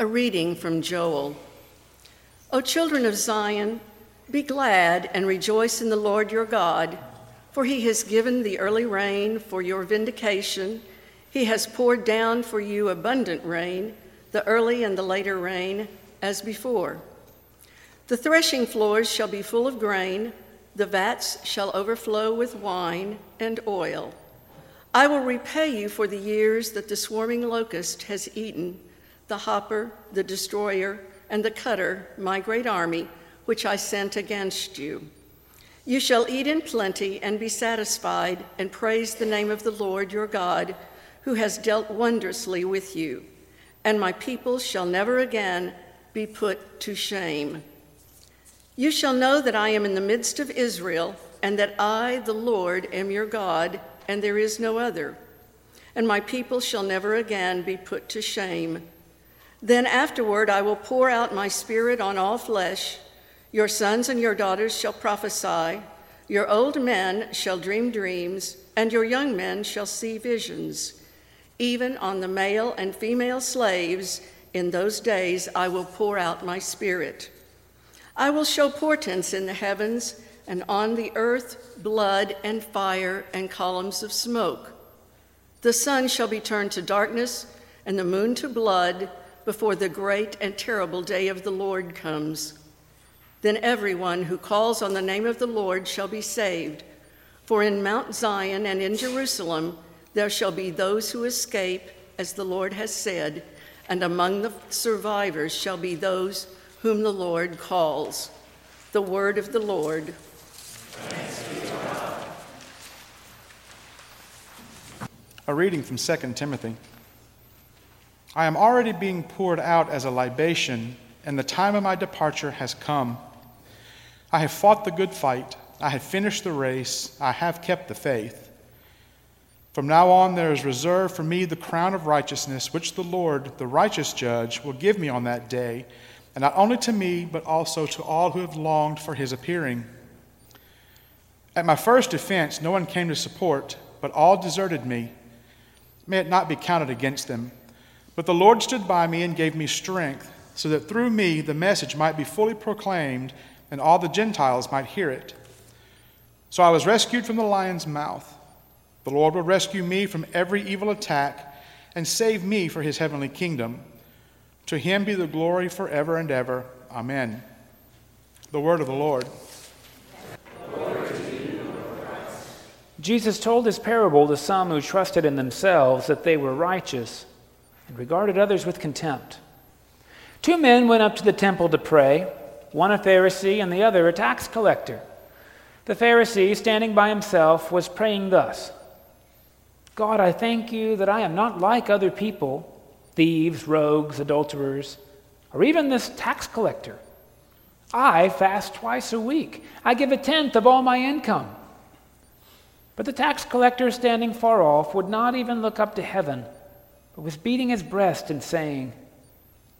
A reading from Joel. O children of Zion, be glad and rejoice in the Lord your God, for he has given the early rain for your vindication. He has poured down for you abundant rain, the early and the later rain, as before. The threshing floors shall be full of grain, the vats shall overflow with wine and oil. I will repay you for the years that the swarming locust has eaten the hopper, the destroyer, and the cutter, my great army, which I sent against you. You shall eat in plenty and be satisfied, and praise the name of the Lord your God, who has dealt wondrously with you. And my people shall never again be put to shame. You shall know that I am in the midst of Israel, and that I, the Lord, am your God, and there is no other. And my people shall never again be put to shame. Then afterward I will pour out my spirit on all flesh. Your sons and your daughters shall prophesy, your old men shall dream dreams, and your young men shall see visions. Even on the male and female slaves, in those days I will pour out my spirit. I will show portents in the heavens, and on the earth blood and fire and columns of smoke. The sun shall be turned to darkness, and the moon to blood before the great and terrible day of the Lord comes. Then everyone who calls on the name of the Lord shall be saved. For in Mount Zion and in Jerusalem there shall be those who escape, as the Lord has said, and among the survivors shall be those whom the Lord calls. The word of the Lord. A reading from 2 Timothy. I am already being poured out as a libation, and the time of my departure has come. I have fought the good fight, I have finished the race, I have kept the faith. From now on, there is reserved for me the crown of righteousness, which the Lord, the righteous judge, will give me on that day, and not only to me, but also to all who have longed for his appearing. At my first defense, no one came to support, but all deserted me. May it not be counted against them. But the Lord stood by me and gave me strength, so that through me the message might be fully proclaimed and all the Gentiles might hear it. So I was rescued from the lion's mouth. The Lord will rescue me from every evil attack and save me for his heavenly kingdom. To him be the glory forever and ever. Amen. The word of the Lord. Jesus told this parable to some who trusted in themselves that they were righteous and regarded others with contempt. Two men went up to the temple to pray, one a Pharisee and the other a tax collector. The Pharisee, standing by himself, was praying thus God, I thank you that I am not like other people, thieves, rogues, adulterers, or even this tax collector. I fast twice a week. I give a tenth of all my income. But the tax collector, standing far off, would not even look up to heaven but was beating his breast and saying,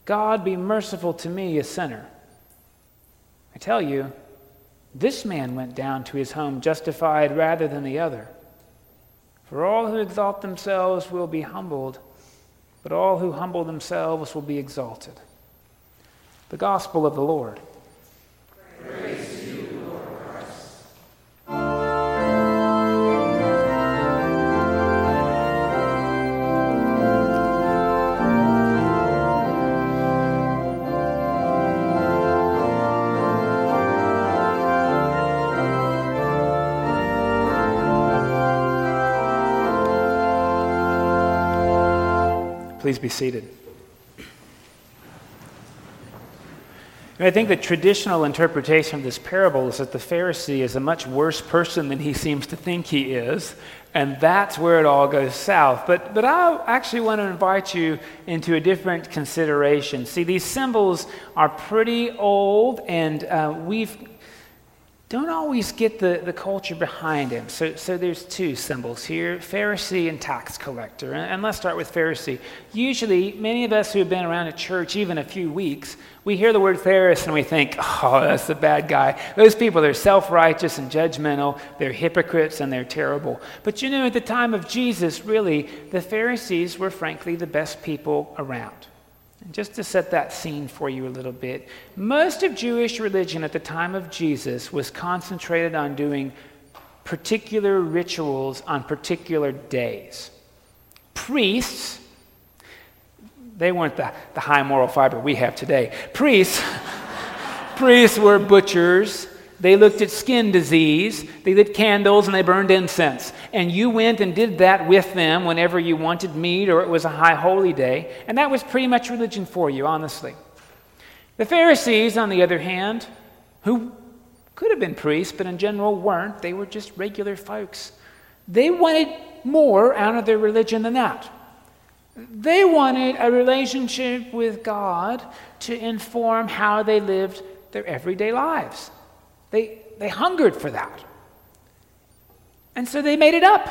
God be merciful to me, a sinner. I tell you, this man went down to his home justified rather than the other. For all who exalt themselves will be humbled, but all who humble themselves will be exalted. The Gospel of the Lord. Please be seated. I think the traditional interpretation of this parable is that the Pharisee is a much worse person than he seems to think he is, and that's where it all goes south. But, but I actually want to invite you into a different consideration. See, these symbols are pretty old, and uh, we've don't always get the, the culture behind him. So, so there's two symbols here Pharisee and tax collector. And, and, let's start with Pharisee. Usually, many of us who have been around a church even a few weeks, we hear the word Pharisee and we think, oh, that's the bad guy. Those people, they're self righteous and judgmental, they're hypocrites, and they're terrible. But you know, at the time of Jesus, really, the Pharisees were frankly the best people around. And just to set that scene for you a little bit, most of Jewish religion at the time of Jesus was concentrated on doing particular rituals on particular days. Priests, they weren't the, the high moral fiber we have today. Priests, priests were butchers they looked at skin disease, they lit candles, and they burned incense. And you went and did that with them whenever you wanted meat or it was a high holy day. And that was pretty much religion for you, honestly. The Pharisees, on the other hand, who could have been priests, but in general weren't, they were just regular folks. They wanted more out of their religion than that. They wanted a relationship with God to inform how they lived their everyday lives. They, they hungered for that. And so they made it up.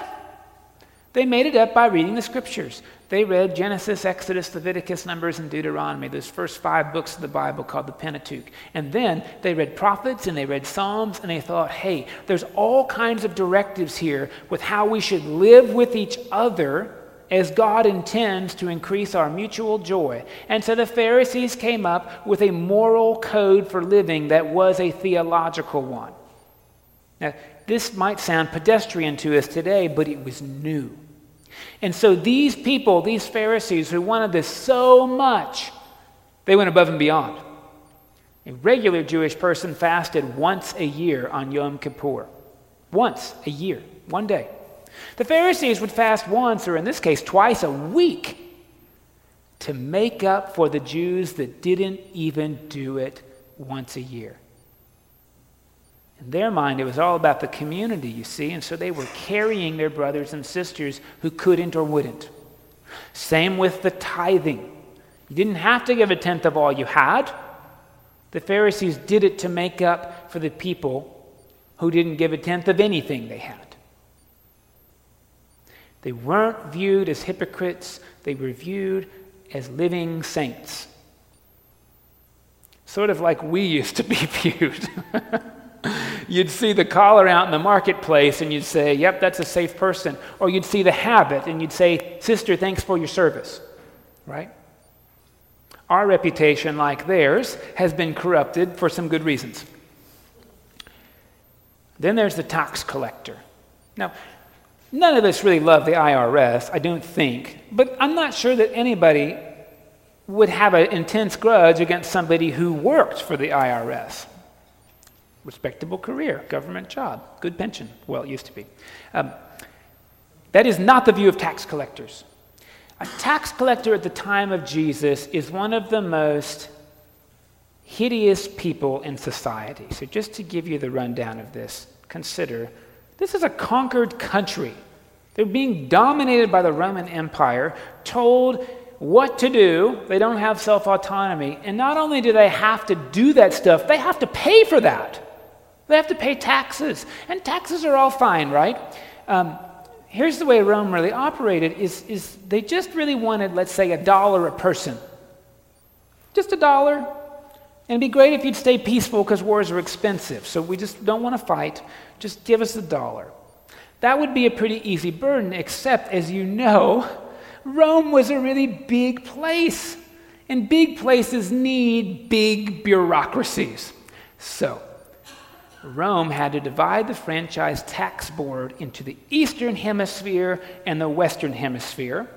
They made it up by reading the scriptures. They read Genesis, Exodus, Leviticus, Numbers, and Deuteronomy, those first five books of the Bible called the Pentateuch. And then they read prophets and they read Psalms and they thought, hey, there's all kinds of directives here with how we should live with each other as God intends to increase our mutual joy. And so the Pharisees came up with a moral code for living that was a theological one. Now, this might sound pedestrian to us today, but it was new. And so these people, these Pharisees who wanted this so much, they went above and beyond. A regular Jewish person fasted once a year on Yom Kippur. Once a year, one day. The Pharisees would fast once, or in this case, twice a week, to make up for the Jews that didn't even do it once a year. In their mind, it was all about the community, you see, and so they were carrying their brothers and sisters who couldn't or wouldn't. Same with the tithing. You didn't have to give a tenth of all you had. The Pharisees did it to make up for the people who didn't give a tenth of anything they had. They weren't viewed as hypocrites, they were viewed as living saints. Sort of like we used to be viewed. you'd see the collar out in the marketplace and you'd say, Yep, that's a safe person. Or you'd see the habit and you'd say, Sister, thanks for your service. Right? Our reputation, like theirs, has been corrupted for some good reasons. Then there's the tax collector. Now, None of us really love the IRS, I don't think, but I'm not sure that anybody would have an intense grudge against somebody who worked for the IRS. Respectable career, government job, good pension. Well, it used to be. Um, that is not the view of tax collectors. A tax collector at the time of Jesus is one of the most hideous people in society. So, just to give you the rundown of this, consider this is a conquered country. They're being dominated by the Roman Empire, told what to do. They don't have self autonomy. And not only do they have to do that stuff, they have to pay for that. They have to pay taxes. And taxes are all fine, right? Um, here's the way Rome really operated is, is they just really wanted, let's say, a dollar a person. Just a dollar. It'd be great if you'd stay peaceful because wars are expensive. So we just don't want to fight. Just give us a dollar. That would be a pretty easy burden, except, as you know, Rome was a really big place. And big places need big bureaucracies. So, Rome had to divide the franchise tax board into the Eastern Hemisphere and the Western Hemisphere.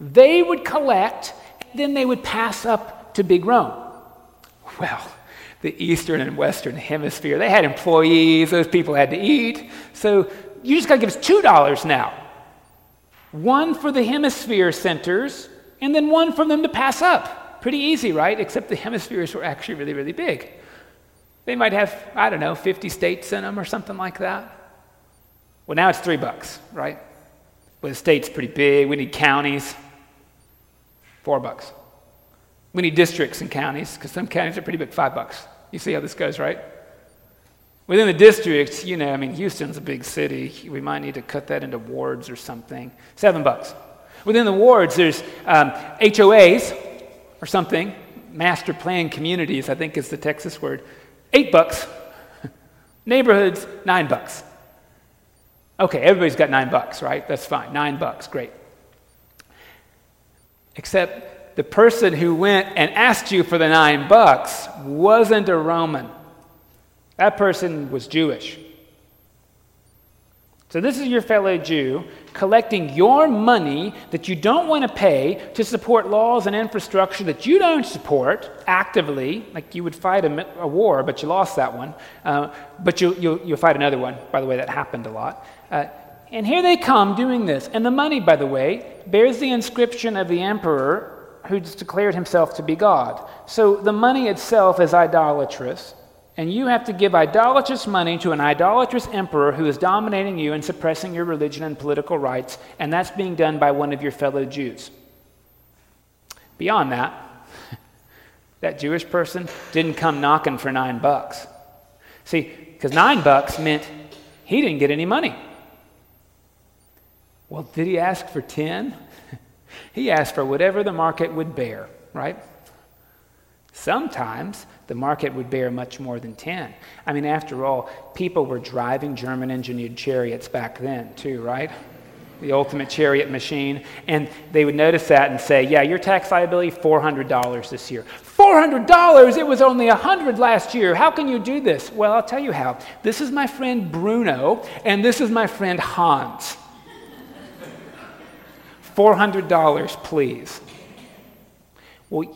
They would collect, then they would pass up to Big Rome. Well, the Eastern and Western Hemisphere. They had employees, those people had to eat. So you just got to give us $2 now. One for the hemisphere centers, and then one for them to pass up. Pretty easy, right? Except the hemispheres were actually really, really big. They might have, I don't know, 50 states in them or something like that. Well, now it's three bucks, right? Well, the state's pretty big. We need counties. Four bucks. We need districts and counties because some counties are pretty big. Five bucks. You see how this goes, right? Within the districts, you know, I mean, Houston's a big city. We might need to cut that into wards or something. Seven bucks. Within the wards, there's um, HOAs or something, master plan communities, I think is the Texas word. Eight bucks. Neighborhoods, nine bucks. Okay, everybody's got nine bucks, right? That's fine. Nine bucks, great. Except the person who went and asked you for the nine bucks wasn't a Roman. That person was Jewish. So, this is your fellow Jew collecting your money that you don't want to pay to support laws and infrastructure that you don't support actively, like you would fight a, a war, but you lost that one. Uh, but you, you, you'll fight another one, by the way, that happened a lot. Uh, and here they come doing this. And the money, by the way, bears the inscription of the emperor who's declared himself to be God. So the money itself is idolatrous, and you have to give idolatrous money to an idolatrous emperor who is dominating you and suppressing your religion and political rights, and that's being done by one of your fellow Jews. Beyond that, that Jewish person didn't come knocking for nine bucks. See, because nine bucks meant he didn't get any money. Well, did he ask for 10? He asked for whatever the market would bear, right? Sometimes the market would bear much more than 10. I mean, after all, people were driving German engineered chariots back then, too, right? The ultimate chariot machine. And they would notice that and say, Yeah, your tax liability, $400 this year. $400? It was only 100 last year. How can you do this? Well, I'll tell you how. This is my friend Bruno, and this is my friend Hans. $400, please. Well,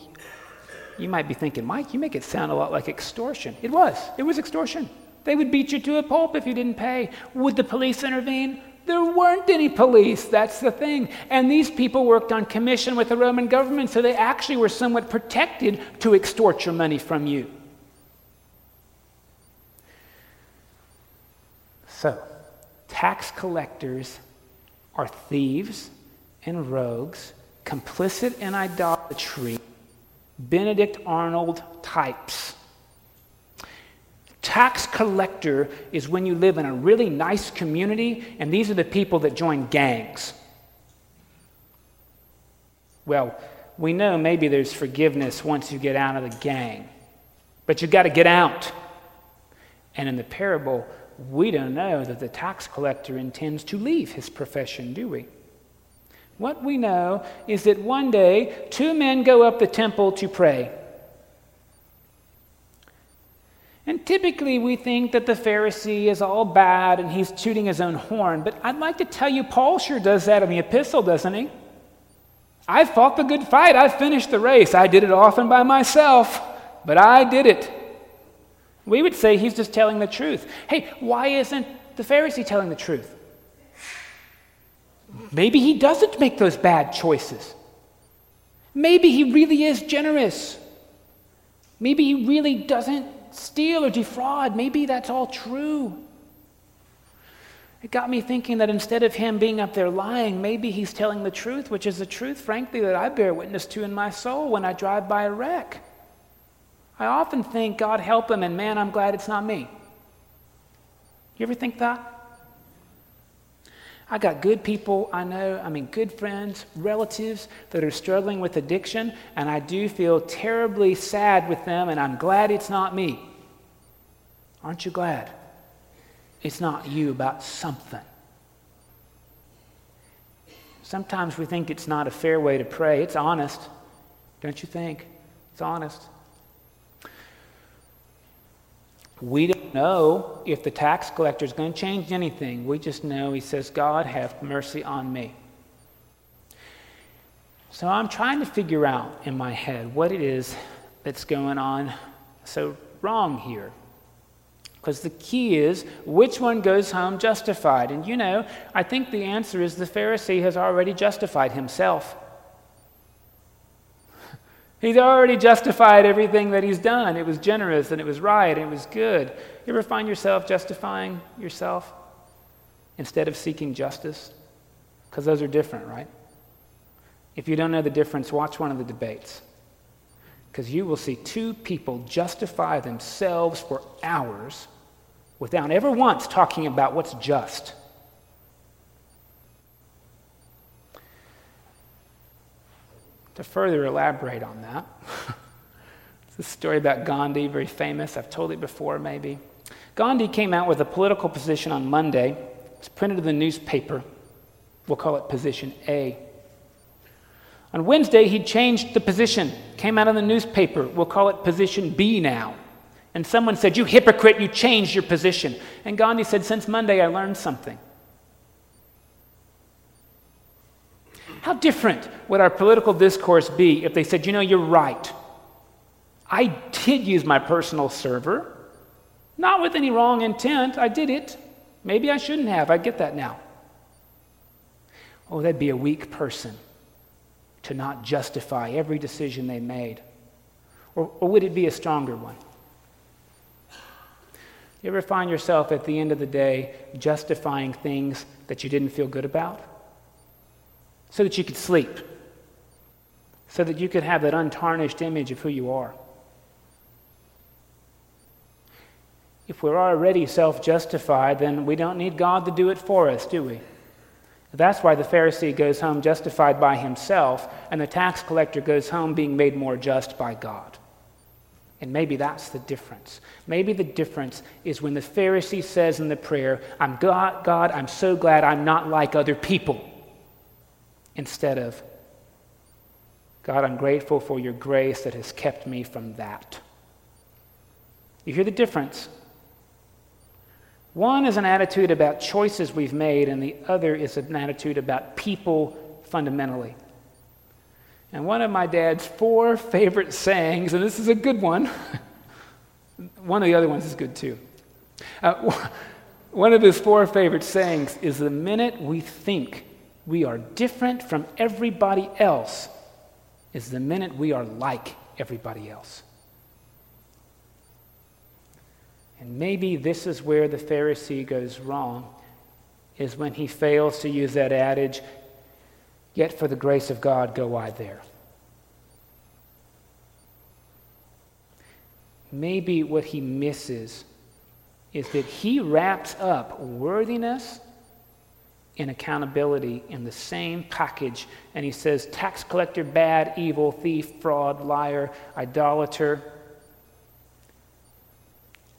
you might be thinking, Mike, you make it sound a lot like extortion. It was. It was extortion. They would beat you to a pulp if you didn't pay. Would the police intervene? There weren't any police. That's the thing. And these people worked on commission with the Roman government, so they actually were somewhat protected to extort your money from you. So, tax collectors are thieves and rogues, complicit in idolatry, Benedict Arnold types. Tax collector is when you live in a really nice community, and these are the people that join gangs. Well, we know maybe there's forgiveness once you get out of the gang, but you've got to get out. And in the parable, we don't know that the tax collector intends to leave his profession, do we? What we know is that one day two men go up the temple to pray. And typically we think that the Pharisee is all bad and he's tooting his own horn. But I'd like to tell you, Paul sure does that in the epistle, doesn't he? I fought the good fight. I finished the race. I did it often by myself, but I did it. We would say he's just telling the truth. Hey, why isn't the Pharisee telling the truth? Maybe he doesn't make those bad choices. Maybe he really is generous. Maybe he really doesn't steal or defraud. Maybe that's all true. It got me thinking that instead of him being up there lying, maybe he's telling the truth, which is the truth, frankly, that I bear witness to in my soul when I drive by a wreck. I often think, God help him, and man, I'm glad it's not me. You ever think that? I got good people I know, I mean, good friends, relatives that are struggling with addiction, and I do feel terribly sad with them, and I'm glad it's not me. Aren't you glad? It's not you about something. Sometimes we think it's not a fair way to pray. It's honest, don't you think? It's honest. We don't know if the tax collector is going to change anything. We just know he says, God, have mercy on me. So I'm trying to figure out in my head what it is that's going on so wrong here. Because the key is which one goes home justified? And you know, I think the answer is the Pharisee has already justified himself. He's already justified everything that he's done. It was generous and it was right and it was good. You ever find yourself justifying yourself instead of seeking justice? Because those are different, right? If you don't know the difference, watch one of the debates. Because you will see two people justify themselves for hours without ever once talking about what's just. To further elaborate on that, it's a story about Gandhi, very famous. I've told it before, maybe. Gandhi came out with a political position on Monday. It's printed in the newspaper. We'll call it Position A. On Wednesday, he changed the position, came out in the newspaper. We'll call it position B now. And someone said, You hypocrite, you changed your position. And Gandhi said, Since Monday, I learned something. How different would our political discourse be if they said, You know, you're right. I did use my personal server, not with any wrong intent. I did it. Maybe I shouldn't have. I get that now. Oh, that'd be a weak person to not justify every decision they made. Or, or would it be a stronger one? You ever find yourself at the end of the day justifying things that you didn't feel good about? So that you could sleep, so that you could have that untarnished image of who you are. If we're already self justified, then we don't need God to do it for us, do we? That's why the Pharisee goes home justified by himself, and the tax collector goes home being made more just by God. And maybe that's the difference. Maybe the difference is when the Pharisee says in the prayer, I'm God, God, I'm so glad I'm not like other people. Instead of, God, I'm grateful for your grace that has kept me from that. You hear the difference? One is an attitude about choices we've made, and the other is an attitude about people fundamentally. And one of my dad's four favorite sayings, and this is a good one, one of the other ones is good too. Uh, one of his four favorite sayings is the minute we think we are different from everybody else is the minute we are like everybody else. And maybe this is where the Pharisee goes wrong, is when he fails to use that adage, Yet for the grace of God go I there. Maybe what he misses is that he wraps up worthiness and accountability in the same package. And he says, tax collector, bad, evil, thief, fraud, liar, idolater.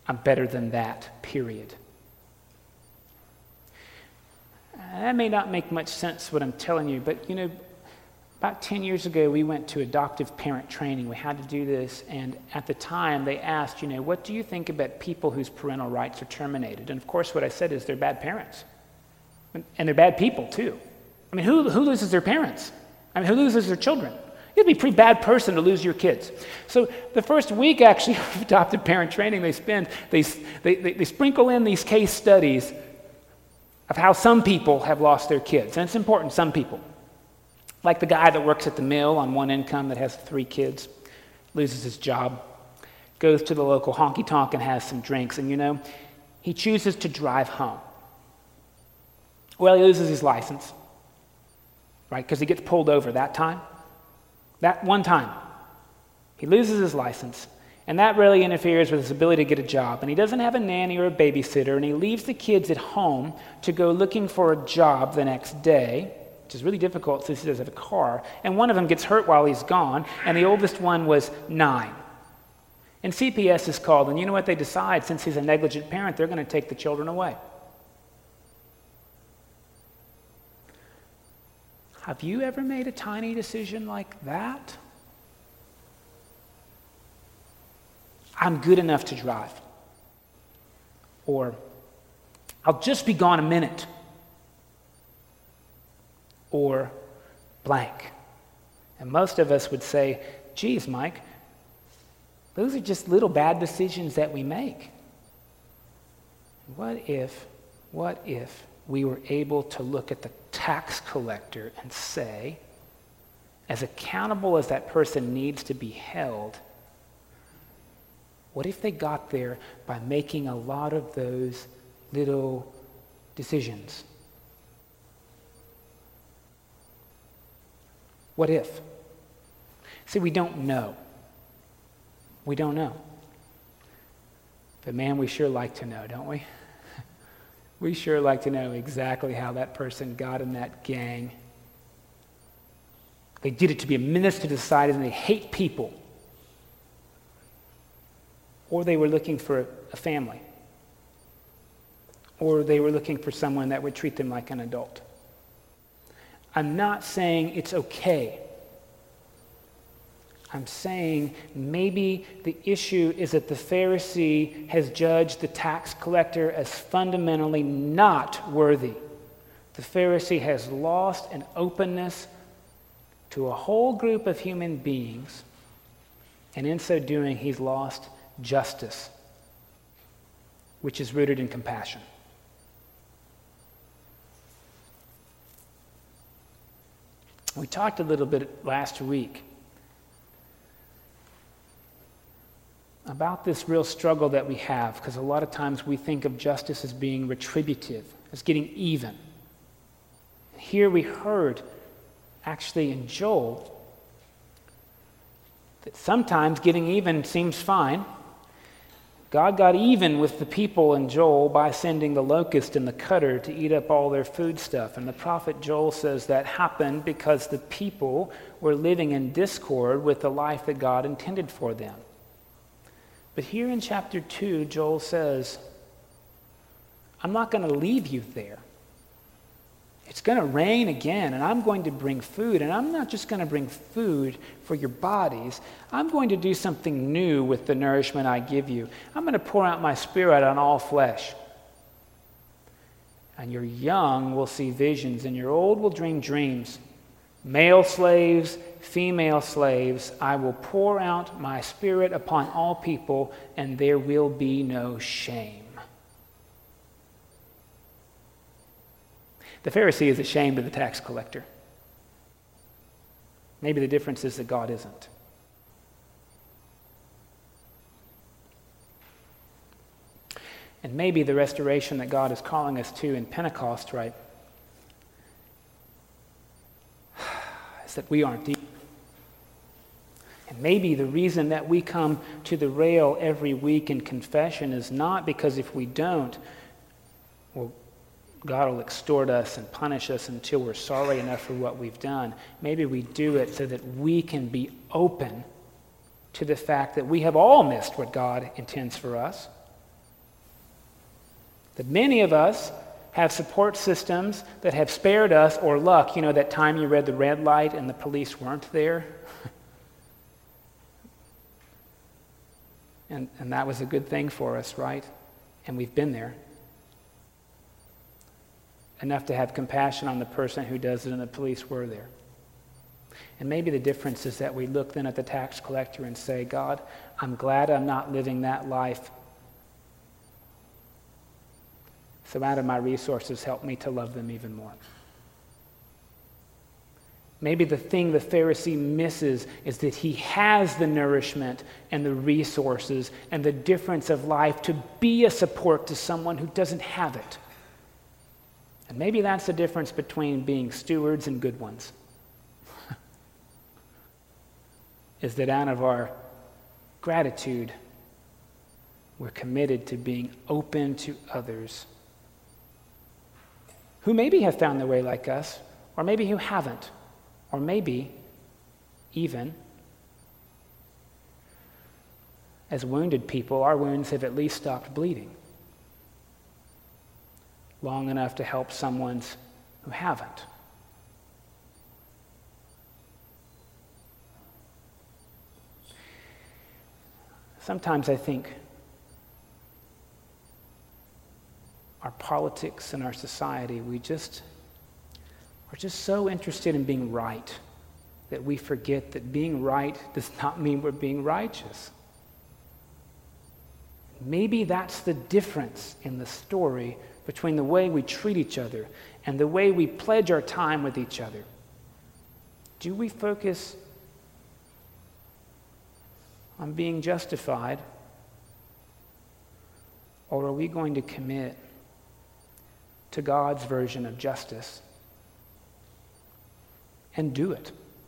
I'm better than that, period. That may not make much sense what I'm telling you, but you know, about 10 years ago, we went to adoptive parent training. We had to do this, and at the time, they asked, you know, what do you think about people whose parental rights are terminated? And of course, what I said is they're bad parents. And they're bad people, too. I mean, who, who loses their parents? I mean, who loses their children? You'd be a pretty bad person to lose your kids. So the first week, actually, of adoptive parent training, they spend, they, they, they, they sprinkle in these case studies of how some people have lost their kids. And it's important, some people. Like the guy that works at the mill on one income that has three kids, loses his job, goes to the local honky tonk and has some drinks. And you know, he chooses to drive home. Well, he loses his license, right? Because he gets pulled over that time. That one time. He loses his license. And that really interferes with his ability to get a job. And he doesn't have a nanny or a babysitter, and he leaves the kids at home to go looking for a job the next day, which is really difficult since he doesn't have a car. And one of them gets hurt while he's gone, and the oldest one was nine. And CPS is called, and you know what they decide? Since he's a negligent parent, they're going to take the children away. Have you ever made a tiny decision like that? I'm good enough to drive. Or, I'll just be gone a minute. Or, blank. And most of us would say, geez, Mike, those are just little bad decisions that we make. What if, what if we were able to look at the tax collector and say, as accountable as that person needs to be held, what if they got there by making a lot of those little decisions? What if? See, we don't know. We don't know. But man, we sure like to know, don't we? We sure like to know exactly how that person got in that gang. They did it to be a minister to society and they hate people or they were looking for a family, or they were looking for someone that would treat them like an adult. I'm not saying it's okay I'm saying maybe the issue is that the Pharisee has judged the tax collector as fundamentally not worthy. The Pharisee has lost an openness to a whole group of human beings, and in so doing, he's lost justice, which is rooted in compassion. We talked a little bit last week about this real struggle that we have, because a lot of times we think of justice as being retributive, as getting even. Here we heard, actually in Joel, that sometimes getting even seems fine. God got even with the people in Joel by sending the locust and the cutter to eat up all their food stuff. And the prophet Joel says that happened because the people were living in discord with the life that God intended for them. But here in chapter 2, Joel says, I'm not going to leave you there. It's going to rain again, and I'm going to bring food. And I'm not just going to bring food for your bodies, I'm going to do something new with the nourishment I give you. I'm going to pour out my spirit on all flesh. And your young will see visions, and your old will dream dreams. Male slaves, female slaves, I will pour out my spirit upon all people, and there will be no shame. The Pharisee is ashamed of the tax collector. Maybe the difference is that God isn't. And maybe the restoration that God is calling us to in Pentecost, right, that we aren't deep. And maybe the reason that we come to the rail every week in confession is not because if we don't, well, God will extort us and punish us until we're sorry enough for what we've done. Maybe we do it so that we can be open to the fact that we have all missed what God intends for us. That many of us have support systems that have spared us or luck. You know, that time you read the red light and the police weren't there? and, and that was a good thing for us, right? And we've been there enough to have compassion on the person who does it, and the police were there. And maybe the difference is that we look then at the tax collector and say, God, I'm glad I'm not living that life. So out of my resources, help me to love them even more. Maybe the thing the Pharisee misses is that he has the nourishment and the resources and the difference of life to be a support to someone who doesn't have it. And maybe that's the difference between being stewards and good ones. is that out of our gratitude, we're committed to being open to others who maybe have found their way like us, or maybe who haven't, or maybe even as wounded people, our wounds have at least stopped bleeding long enough to help someone's who haven't. Sometimes I think our politics and our society, we just are just so interested in being right that we forget that being right does not mean we're being righteous. Maybe that's the difference in the story between the way we treat each other and the way we pledge our time with each other? Do we focus on being justified? Or are we going to commit to God's version of justice and do it?